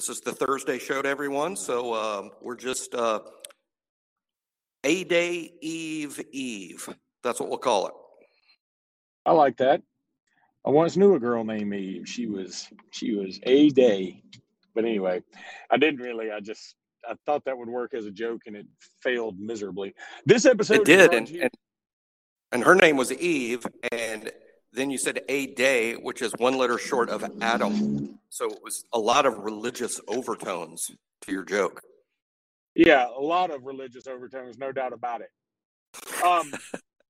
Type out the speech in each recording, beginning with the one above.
this is the Thursday show to everyone, so uh, we're just uh, A Day Eve Eve. That's what we'll call it. I like that. I once knew a girl named Eve. She was she was a day, but anyway, I didn't really. I just I thought that would work as a joke, and it failed miserably. This episode It did, and, and and her name was Eve, and then you said A Day, which is one letter short of Adam. So it was a lot of religious overtones to your joke. yeah, a lot of religious overtones, no doubt about it. Um,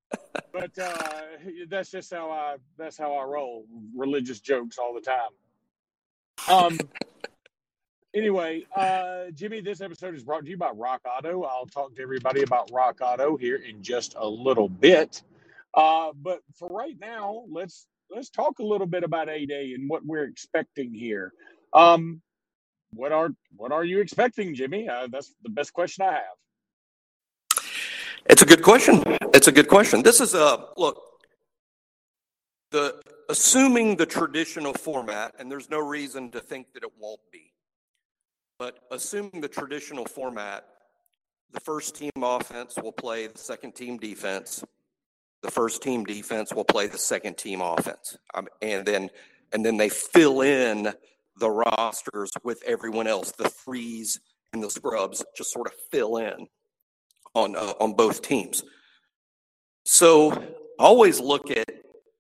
but uh, that's just how I that's how I roll. Religious jokes all the time. Um. Anyway, uh, Jimmy, this episode is brought to you by Rock Auto. I'll talk to everybody about Rock Auto here in just a little bit. Uh, but for right now, let's let's talk a little bit about A Day and what we're expecting here. Um, what are what are you expecting, Jimmy? Uh, that's the best question I have. It's a good question. It's a good question. This is a look. The assuming the traditional format, and there's no reason to think that it won't be. But assuming the traditional format, the first team offense will play the second team defense. The first team defense will play the second team offense, um, and then and then they fill in the rosters with everyone else. The threes and the scrubs just sort of fill in on uh, on both teams. So always look at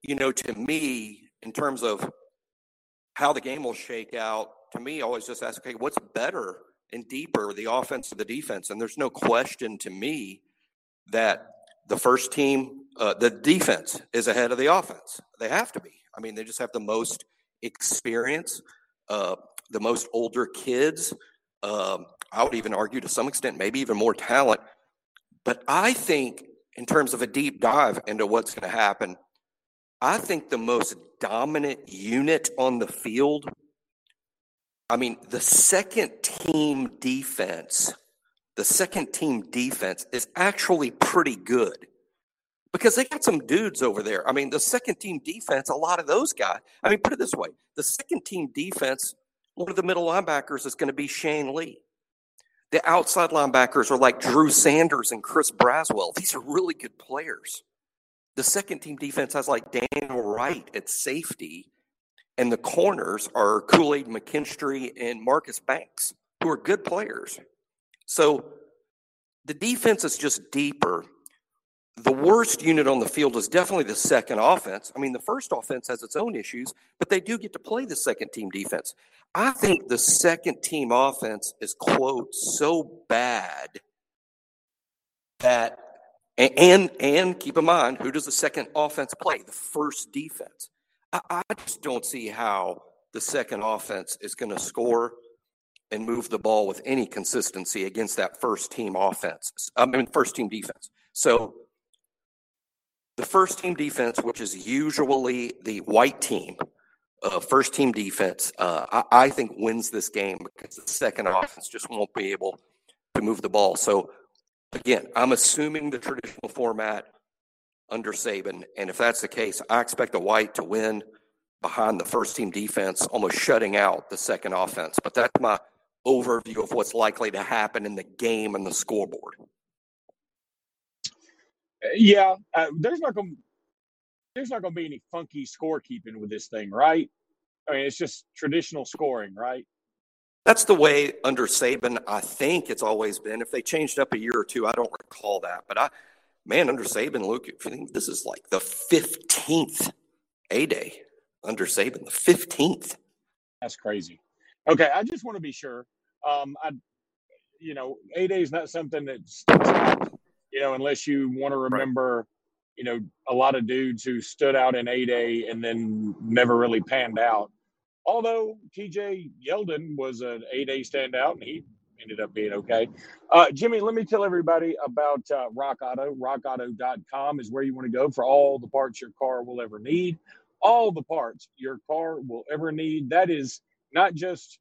you know to me in terms of how the game will shake out to me, always just ask, okay, what's better and deeper, the offense or the defense? And there's no question to me that the first team, uh, the defense is ahead of the offense. They have to be. I mean, they just have the most experience, uh, the most older kids. Um, I would even argue to some extent, maybe even more talent. But I think, in terms of a deep dive into what's going to happen, I think the most dominant unit on the field I mean, the second team defense, the second team defense is actually pretty good because they got some dudes over there. I mean, the second team defense, a lot of those guys. I mean, put it this way the second team defense, one of the middle linebackers is going to be Shane Lee. The outside linebackers are like Drew Sanders and Chris Braswell. These are really good players. The second team defense has like Daniel Wright at safety and the corners are Kool Aid McKinstry and Marcus Banks, who are good players. So the defense is just deeper. The worst unit on the field is definitely the second offense. I mean, the first offense has its own issues, but they do get to play the second team defense. I think the second team offense is, quote, so bad that, and, and keep in mind, who does the second offense play? The first defense. I, I just don't see how the second offense is going to score and move the ball with any consistency against that first team offense. I mean, first team defense. So the first team defense, which is usually the white team, uh, first team defense, uh, I, I think wins this game because the second offense just won't be able to move the ball. So again, I'm assuming the traditional format under Saban. And if that's the case, I expect the White to win behind the first team defense, almost shutting out the second offense. But that's my overview of what's likely to happen in the game and the scoreboard. Yeah, uh, there's not going to there's not going to be any funky scorekeeping with this thing, right? I mean, it's just traditional scoring, right? That's the way under Saban, I think it's always been. If they changed up a year or two, I don't recall that. But I, man, under Saban, Luke, this is like the 15th A Day under Saban, the 15th. That's crazy. Okay, I just want to be sure. Um, I, you know, A Day is not something that sticks out, you know, unless you want to remember, right. you know, a lot of dudes who stood out in A Day and then never really panned out. Although TJ Yeldon was an A Day standout and he ended up being okay. Uh, Jimmy, let me tell everybody about uh, Rock Auto. RockAuto.com is where you want to go for all the parts your car will ever need. All the parts your car will ever need. That is not just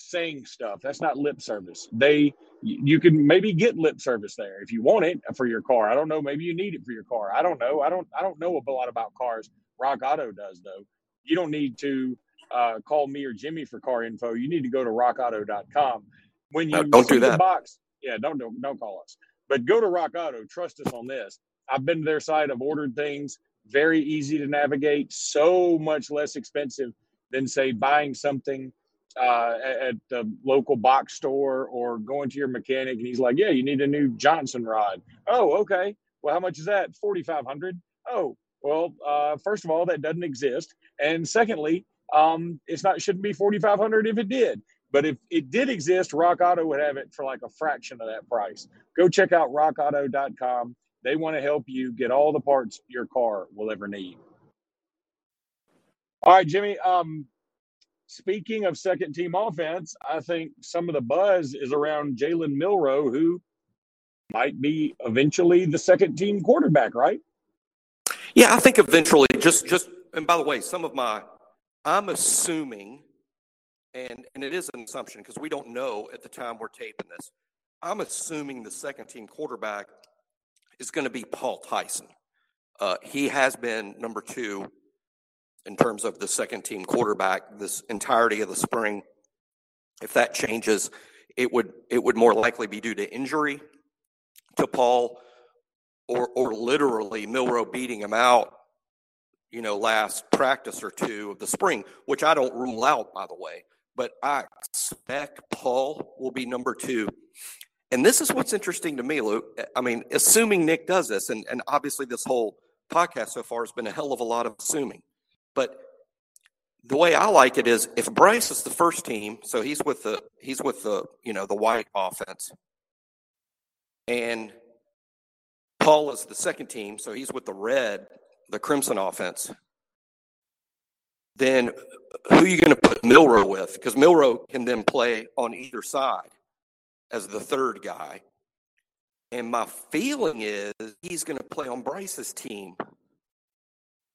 saying stuff. That's not lip service. They you can maybe get lip service there if you want it for your car. I don't know. Maybe you need it for your car. I don't know. I don't. I don't know a lot about cars. Rock Auto does though. You don't need to uh, call me or Jimmy for car info. You need to go to RockAuto.com. When you no, don't see do that. the box, yeah, don't, don't don't call us. But go to Rock Auto. Trust us on this. I've been to their site. I've ordered things. Very easy to navigate. So much less expensive than say buying something uh, at the local box store or going to your mechanic and he's like, "Yeah, you need a new Johnson rod." Oh, okay. Well, how much is that? Forty five hundred. Oh, well, uh, first of all, that doesn't exist, and secondly, um, it's not shouldn't be forty five hundred if it did. But if it did exist, Rock Auto would have it for like a fraction of that price. Go check out rockauto.com. They want to help you get all the parts your car will ever need. All right, Jimmy. Um, speaking of second team offense, I think some of the buzz is around Jalen Milroe, who might be eventually the second team quarterback, right? Yeah, I think eventually. Just, just, and by the way, some of my, I'm assuming, and and it is an assumption because we don't know at the time we're taping this. I'm assuming the second team quarterback is going to be Paul Tyson. Uh, he has been number two in terms of the second team quarterback this entirety of the spring. If that changes, it would it would more likely be due to injury to Paul or or literally Milroe beating him out, you know, last practice or two of the spring, which I don't rule out by the way. But I expect Paul will be number two. And this is what's interesting to me, Luke. I mean, assuming Nick does this, and, and obviously this whole podcast so far has been a hell of a lot of assuming. But the way I like it is if Bryce is the first team, so he's with the he's with the you know the white offense, and Paul is the second team, so he's with the red, the crimson offense. Then who are you going to put Milroe with? Because Milroe can then play on either side as the third guy. And my feeling is he's going to play on Bryce's team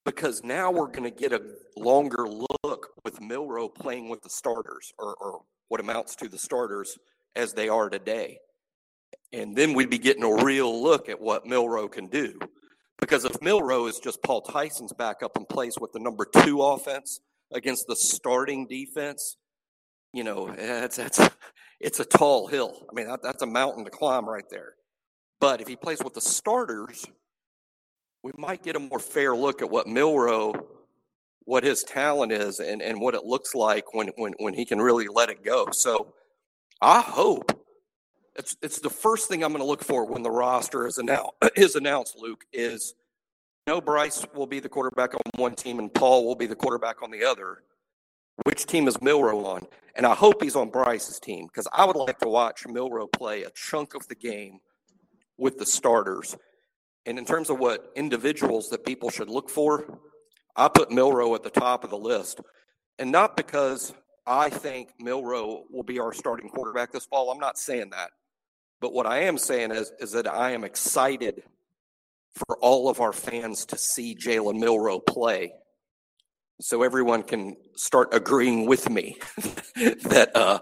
because now we're going to get a longer look with Milroe playing with the starters or, or, what amounts to the starters as they are today. And then we'd be getting a real look at what Milroe can do. Because if Milroe is just Paul Tyson's backup and plays with the number two offense against the starting defense, you know, that's, that's it's a tall hill. I mean, that, that's a mountain to climb right there. But if he plays with the starters, we might get a more fair look at what Milroe, what his talent is, and, and what it looks like when, when, when he can really let it go. So I hope it's, it's the first thing I'm going to look for when the roster is announced, is announced, Luke, is no Bryce will be the quarterback on one team and Paul will be the quarterback on the other. Which team is Milroe on? And I hope he's on Bryce's team because I would like to watch Milroe play a chunk of the game with the starters and in terms of what individuals that people should look for, I put Milroe at the top of the list. And not because I think Milroe will be our starting quarterback this fall. I'm not saying that. But what I am saying is, is that I am excited for all of our fans to see Jalen Milroe play. So everyone can start agreeing with me that uh,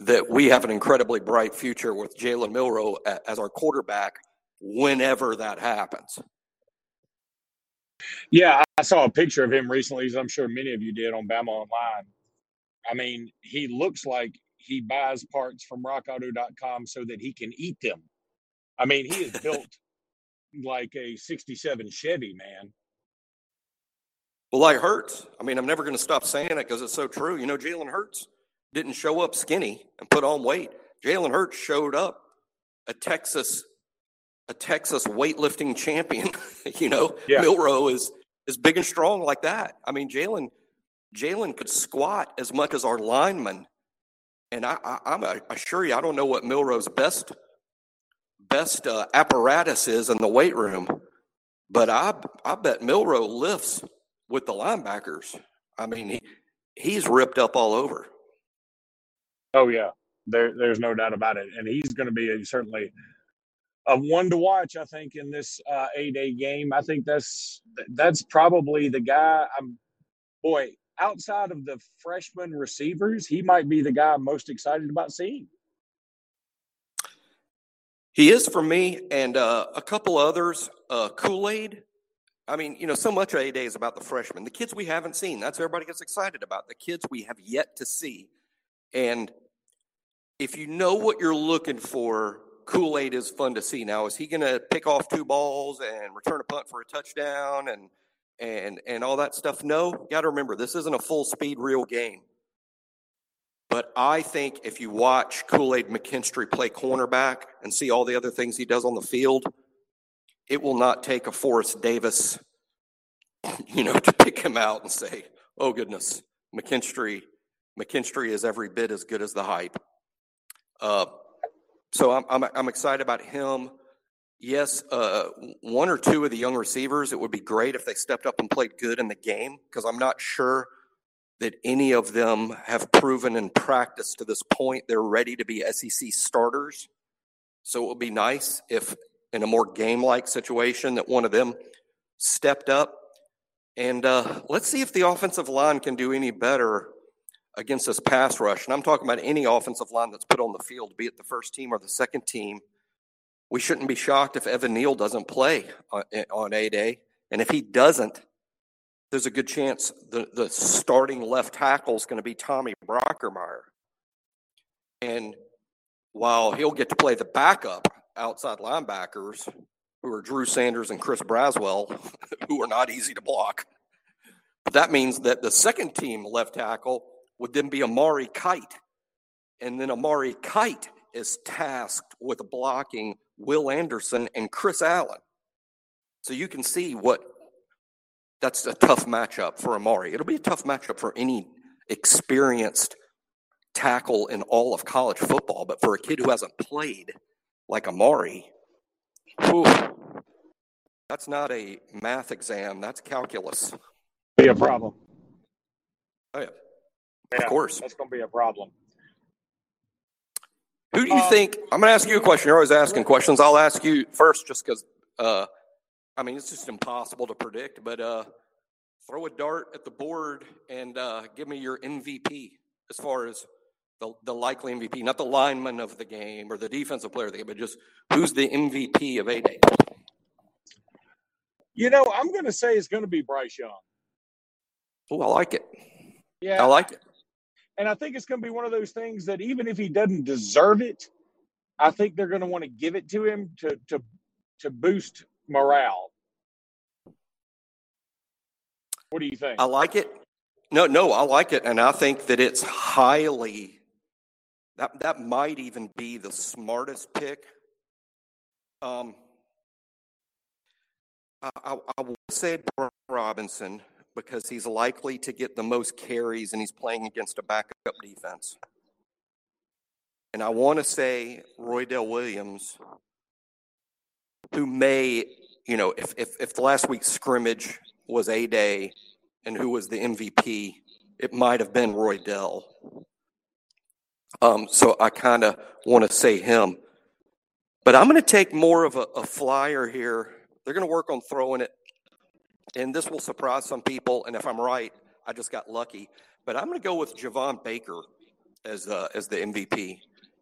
that we have an incredibly bright future with Jalen Milroe as our quarterback whenever that happens. Yeah, I saw a picture of him recently, as I'm sure many of you did on Bama Online. I mean, he looks like he buys parts from rockauto.com so that he can eat them. I mean, he is built like a 67 Chevy, man. Well, like Hurts. I mean, I'm never going to stop saying it because it's so true. You know, Jalen Hurts didn't show up skinny and put on weight. Jalen Hurts showed up a Texas a Texas weightlifting champion. you know, yeah. Milroe is is big and strong like that. I mean, Jalen Jalen could squat as much as our lineman, and I, I, am I assure you, I don't know what Milroe's best best uh, apparatus is in the weight room, but I I bet Milroe lifts with the linebackers. I mean, he he's ripped up all over. Oh yeah, there, there's no doubt about it, and he's going to be a, certainly a one to watch. I think in this uh, A day game, I think that's that's probably the guy. I'm boy outside of the freshman receivers, he might be the guy I'm most excited about seeing. He is for me, and uh, a couple others. Uh, Kool Aid. I mean, you know, so much of A Day is about the freshmen, the kids we haven't seen. That's everybody gets excited about. The kids we have yet to see, and if you know what you're looking for, Kool Aid is fun to see. Now, is he going to pick off two balls and return a punt for a touchdown and and and all that stuff? No, got to remember this isn't a full speed real game. But I think if you watch Kool Aid McKinstry play cornerback and see all the other things he does on the field, it will not take a Forrest Davis, you know, to pick him out and say, "Oh goodness, McKinstry, McKinstry is every bit as good as the hype." Uh, so I'm, I'm, I'm excited about him. Yes, uh, one or two of the young receivers, it would be great if they stepped up and played good in the game because I'm not sure that any of them have proven in practice to this point they're ready to be SEC starters. So it would be nice if, in a more game like situation, that one of them stepped up. And uh, let's see if the offensive line can do any better against this pass rush, and I'm talking about any offensive line that's put on the field, be it the first team or the second team, we shouldn't be shocked if Evan Neal doesn't play on, eh, on A Day. And if he doesn't, there's a good chance the, the starting left tackle is going to be Tommy Brockermeyer. And while he'll get to play the backup outside linebackers, who are Drew Sanders and Chris Braswell, who are not easy to block, that means that the second team left tackle would then be Amari Kight. And then Amari Kight is tasked with blocking Will Anderson and Chris Allen. So you can see what that's a tough matchup for Amari. It'll be a tough matchup for any experienced tackle in all of college football, but for a kid who hasn't played like Amari, whew, that's not a math exam, that's calculus. Be a problem. Oh, yeah. Yeah, of course. That's going to be a problem. Who do you um, think? I'm going to ask you a question. You're always asking questions. I'll ask you first just because, uh, I mean, it's just impossible to predict, but uh, throw a dart at the board and uh, give me your MVP as far as the, the likely MVP, not the lineman of the game or the defensive player of the game, but just who's the MVP of A Day? You know, I'm going to say it's going to be Bryce Young. Oh, I like it. Yeah. I like it. And I think it's going to be one of those things that even if he doesn't deserve it, I think they're going to want to give it to him to to to boost morale. What do you think? I like it. No, no, I like it, and I think that it's highly. That that might even be the smartest pick. Um, I, I, I would say Robinson because he's likely to get the most carries and he's playing against a backup defense. And I want to say Roydell Williams, who may, you know, if, if, if the last week's scrimmage was A Day and who was the MVP, it might have been Roydell. Um, so I kind of want to say him. But I'm going to take more of a, a flyer here. They're going to work on throwing it and this will surprise some people. And if I'm right, I just got lucky. But I'm going to go with Javon Baker as uh, as the MVP.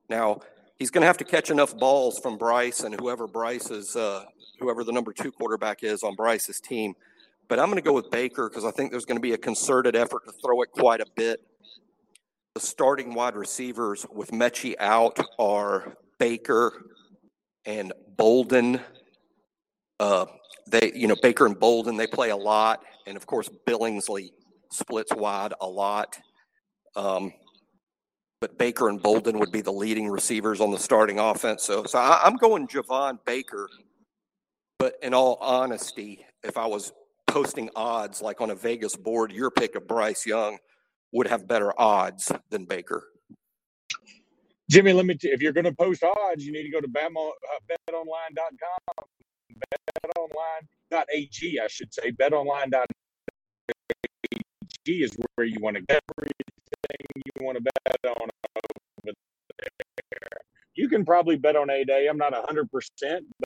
Now he's going to have to catch enough balls from Bryce and whoever Bryce is, uh, whoever the number two quarterback is on Bryce's team. But I'm going to go with Baker because I think there's going to be a concerted effort to throw it quite a bit. The starting wide receivers with Metchie out are Baker and Bolden. Uh, they, you know, Baker and Bolden, they play a lot. And of course, Billingsley splits wide a lot. Um, but Baker and Bolden would be the leading receivers on the starting offense. So, so I, am going Javon Baker. But in all honesty, if I was posting odds like on a Vegas board, your pick of Bryce Young would have better odds than Baker. Jimmy, let me. T- if you're going to post odds, you need to go to uh, betonline.com betonline.ag, I should say, betonline.ag. is where you want to get everything you want to bet on over there. You can probably bet on A Day. I'm not 100%,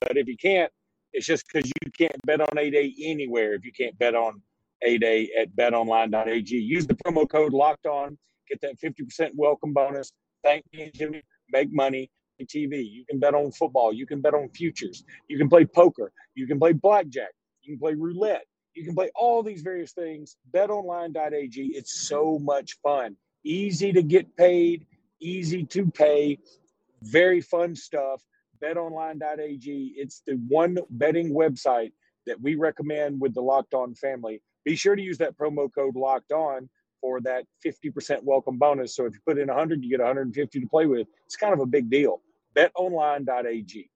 but if you can't, it's just because you can't bet on A Day anywhere if you can't bet on A Day at betonline.ag. Use the promo code locked on, get that 50% welcome bonus. Thank you, Jimmy. Make money. TV. You can bet on football. You can bet on futures. You can play poker. You can play blackjack. You can play roulette. You can play all these various things. BetOnline.ag. It's so much fun. Easy to get paid, easy to pay, very fun stuff. BetOnline.ag. It's the one betting website that we recommend with the Locked On family. Be sure to use that promo code Locked On for that 50% welcome bonus. So if you put in 100, you get 150 to play with. It's kind of a big deal. BetOnline.ag.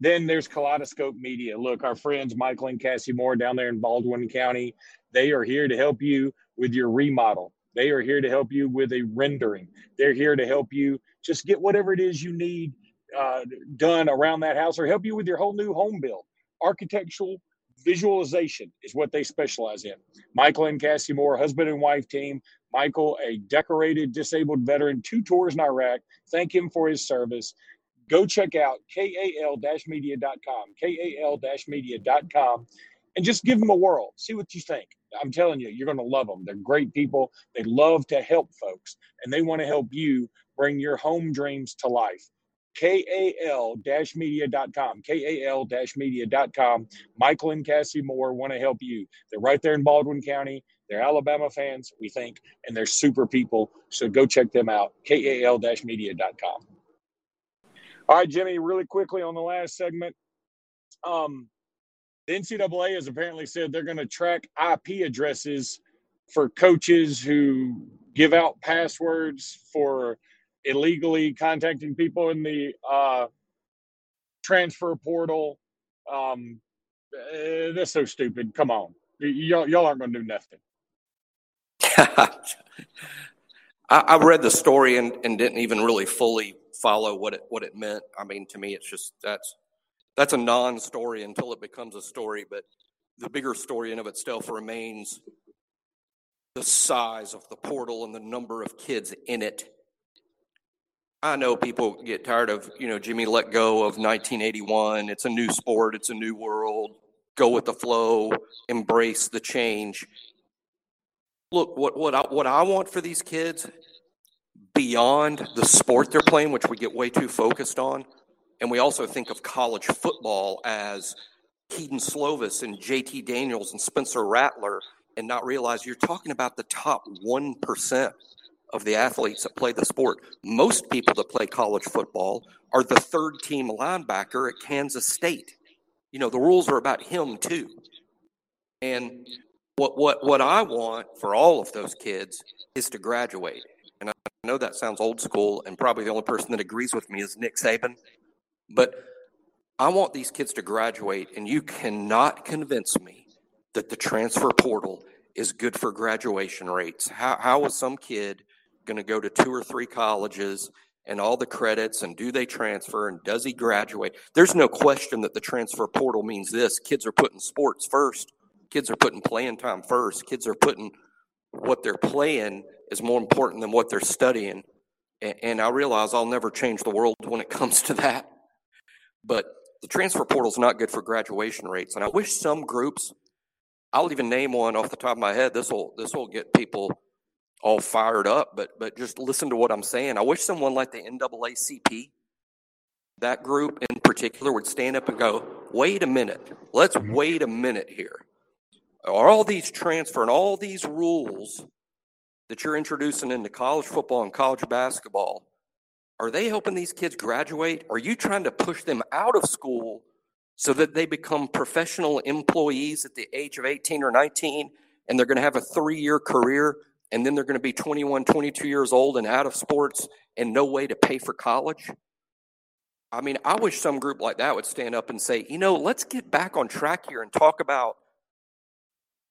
Then there's Kaleidoscope Media. Look, our friends Michael and Cassie Moore down there in Baldwin County, they are here to help you with your remodel. They are here to help you with a rendering. They're here to help you just get whatever it is you need uh, done around that house or help you with your whole new home build. Architectural visualization is what they specialize in. Michael and Cassie Moore, husband and wife team. Michael, a decorated disabled veteran, two tours in Iraq. Thank him for his service go check out kal-media.com, kal-media.com, and just give them a whirl. See what you think. I'm telling you, you're going to love them. They're great people. They love to help folks, and they want to help you bring your home dreams to life. KAL-media.com, KAL-media.com. Michael and Cassie Moore want to help you. They're right there in Baldwin County. They're Alabama fans, we think, and they're super people. So go check them out, KAL-media.com. All right, Jimmy, really quickly on the last segment. Um, the NCAA has apparently said they're going to track IP addresses for coaches who give out passwords for illegally contacting people in the uh, transfer portal. Um, uh, that's so stupid. Come on. Y- y'all, y'all aren't going to do nothing. I, I read the story and, and didn't even really fully follow what it what it meant. I mean, to me, it's just that's that's a non-story until it becomes a story. But the bigger story in of itself remains the size of the portal and the number of kids in it. I know people get tired of you know Jimmy let go of 1981. It's a new sport. It's a new world. Go with the flow. Embrace the change. Look, what what I, what I want for these kids beyond the sport they're playing, which we get way too focused on. And we also think of college football as Kedon Slovis and JT Daniels and Spencer Rattler and not realize you're talking about the top 1% of the athletes that play the sport. Most people that play college football are the third team linebacker at Kansas State. You know, the rules are about him too. And what what what I want for all of those kids is to graduate. And I know that sounds old school, and probably the only person that agrees with me is Nick Saban. But I want these kids to graduate, and you cannot convince me that the transfer portal is good for graduation rates. How, how is some kid going to go to two or three colleges and all the credits, and do they transfer, and does he graduate? There's no question that the transfer portal means this kids are putting sports first, kids are putting playing time first, kids are putting what they're playing is more important than what they're studying. And I realize I'll never change the world when it comes to that. But the transfer portal is not good for graduation rates. And I wish some groups, I'll even name one off the top of my head. This will this will get people all fired up. But but just listen to what I'm saying. I wish someone like the NAACP, that group in particular, would stand up and go, "Wait a minute. Let's wait a minute here. Are all these transfer and all these rules that you're introducing into college football and college basketball, are they helping these kids graduate? Are you trying to push them out of school so that they become professional employees at the age of 18 or 19 and they're going to have a three year career and then they're going to be 21, 22 years old and out of sports and no way to pay for college? I mean, I wish some group like that would stand up and say, you know, let's get back on track here and talk about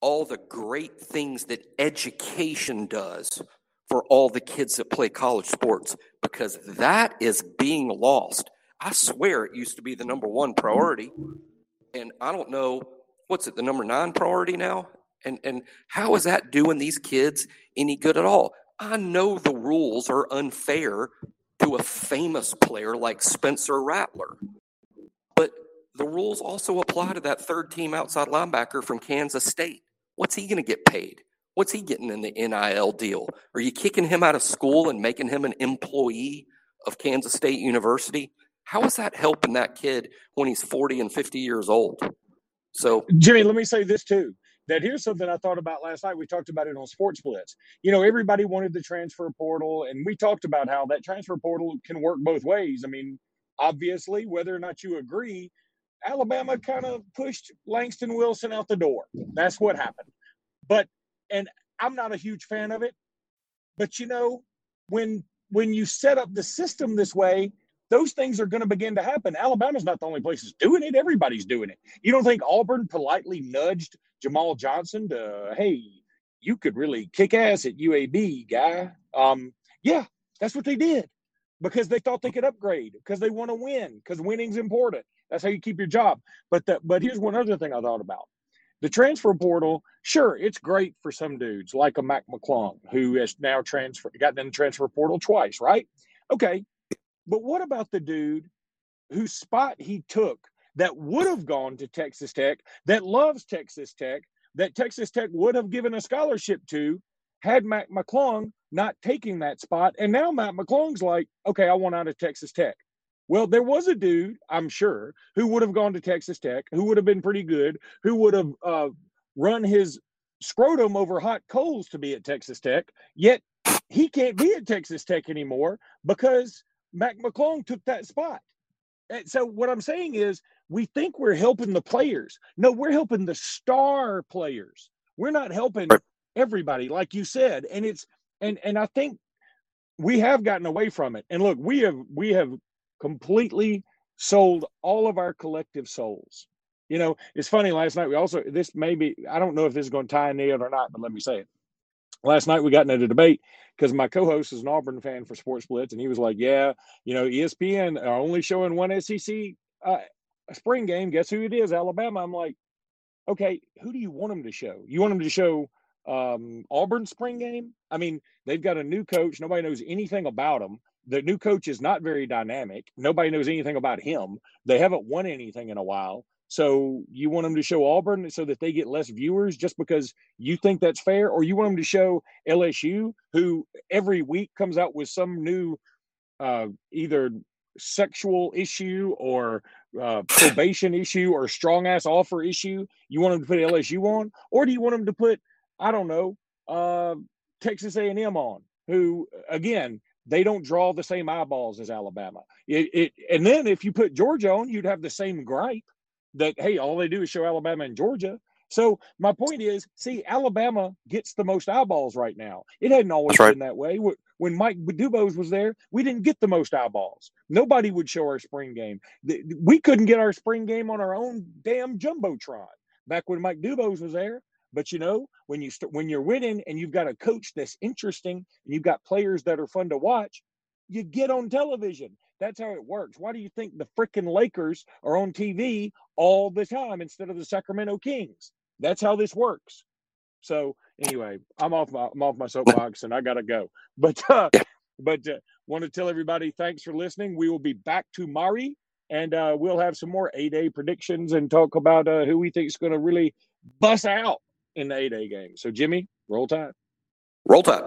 all the great things that education does for all the kids that play college sports because that is being lost. I swear it used to be the number one priority. And I don't know, what's it, the number nine priority now? And, and how is that doing these kids any good at all? I know the rules are unfair to a famous player like Spencer Rattler, but the rules also apply to that third team outside linebacker from Kansas State. What's he going to get paid? What's he getting in the NIL deal? Are you kicking him out of school and making him an employee of Kansas State University? How is that helping that kid when he's 40 and 50 years old? So, Jimmy, let me say this too. That here's something I thought about last night. We talked about it on Sports Blitz. You know, everybody wanted the transfer portal, and we talked about how that transfer portal can work both ways. I mean, obviously, whether or not you agree, Alabama kind of pushed Langston Wilson out the door. That's what happened. But and I'm not a huge fan of it. But you know, when when you set up the system this way, those things are going to begin to happen. Alabama's not the only place that's doing it. Everybody's doing it. You don't think Auburn politely nudged Jamal Johnson to, hey, you could really kick ass at UAB, guy? Um, yeah, that's what they did because they thought they could upgrade because they want to win because winning's important. That's how you keep your job. But the, but here's one other thing I thought about. The transfer portal, sure, it's great for some dudes like a Mac McClung who has now transfer gotten in the transfer portal twice, right? Okay, but what about the dude whose spot he took that would have gone to Texas Tech, that loves Texas Tech, that Texas Tech would have given a scholarship to had Mac McClung not taking that spot. And now Matt McClung's like, okay, I want out of Texas Tech. Well, there was a dude, I'm sure, who would have gone to Texas Tech, who would have been pretty good, who would have uh, run his scrotum over hot coals to be at Texas Tech. Yet he can't be at Texas Tech anymore because Mac McClung took that spot. And so what I'm saying is we think we're helping the players. No, we're helping the star players. We're not helping everybody, like you said. And it's and and I think we have gotten away from it. And look, we have we have completely sold all of our collective souls. You know, it's funny. Last night we also this maybe I don't know if this is going to tie in it or not, but let me say it. Last night we got into a debate because my co-host is an Auburn fan for Sports Blitz, and he was like, "Yeah, you know, ESPN are only showing one SEC uh, spring game. Guess who it is? Alabama." I'm like, "Okay, who do you want them to show? You want them to show um, Auburn spring game? I mean, they've got a new coach. Nobody knows anything about him. The new coach is not very dynamic. Nobody knows anything about him. They haven't won anything in a while. So you want them to show Auburn so that they get less viewers just because you think that's fair, or you want them to show LSU, who every week comes out with some new uh, either sexual issue or uh, probation issue or strong ass offer issue. You want them to put LSU on, or do you want them to put I don't know uh, Texas A&M on, who again they don't draw the same eyeballs as Alabama. It, it, and then if you put Georgia on, you'd have the same gripe that hey, all they do is show Alabama and Georgia. So my point is, see, Alabama gets the most eyeballs right now. It hadn't always right. been that way. When Mike Dubose was there, we didn't get the most eyeballs. Nobody would show our spring game. We couldn't get our spring game on our own damn jumbotron back when Mike Dubose was there. But you know, when you when you're winning and you've got a coach that's interesting and you've got players that are fun to watch, you get on television. That's how it works. Why do you think the freaking Lakers are on TV all the time instead of the Sacramento Kings? That's how this works. So anyway, I'm off my I'm off my soapbox and I gotta go. But uh, but uh, want to tell everybody thanks for listening. We will be back to Mari and uh, we'll have some more A day predictions and talk about uh, who we think is going to really bust out in the A Day game. So Jimmy, roll tide. Roll tide.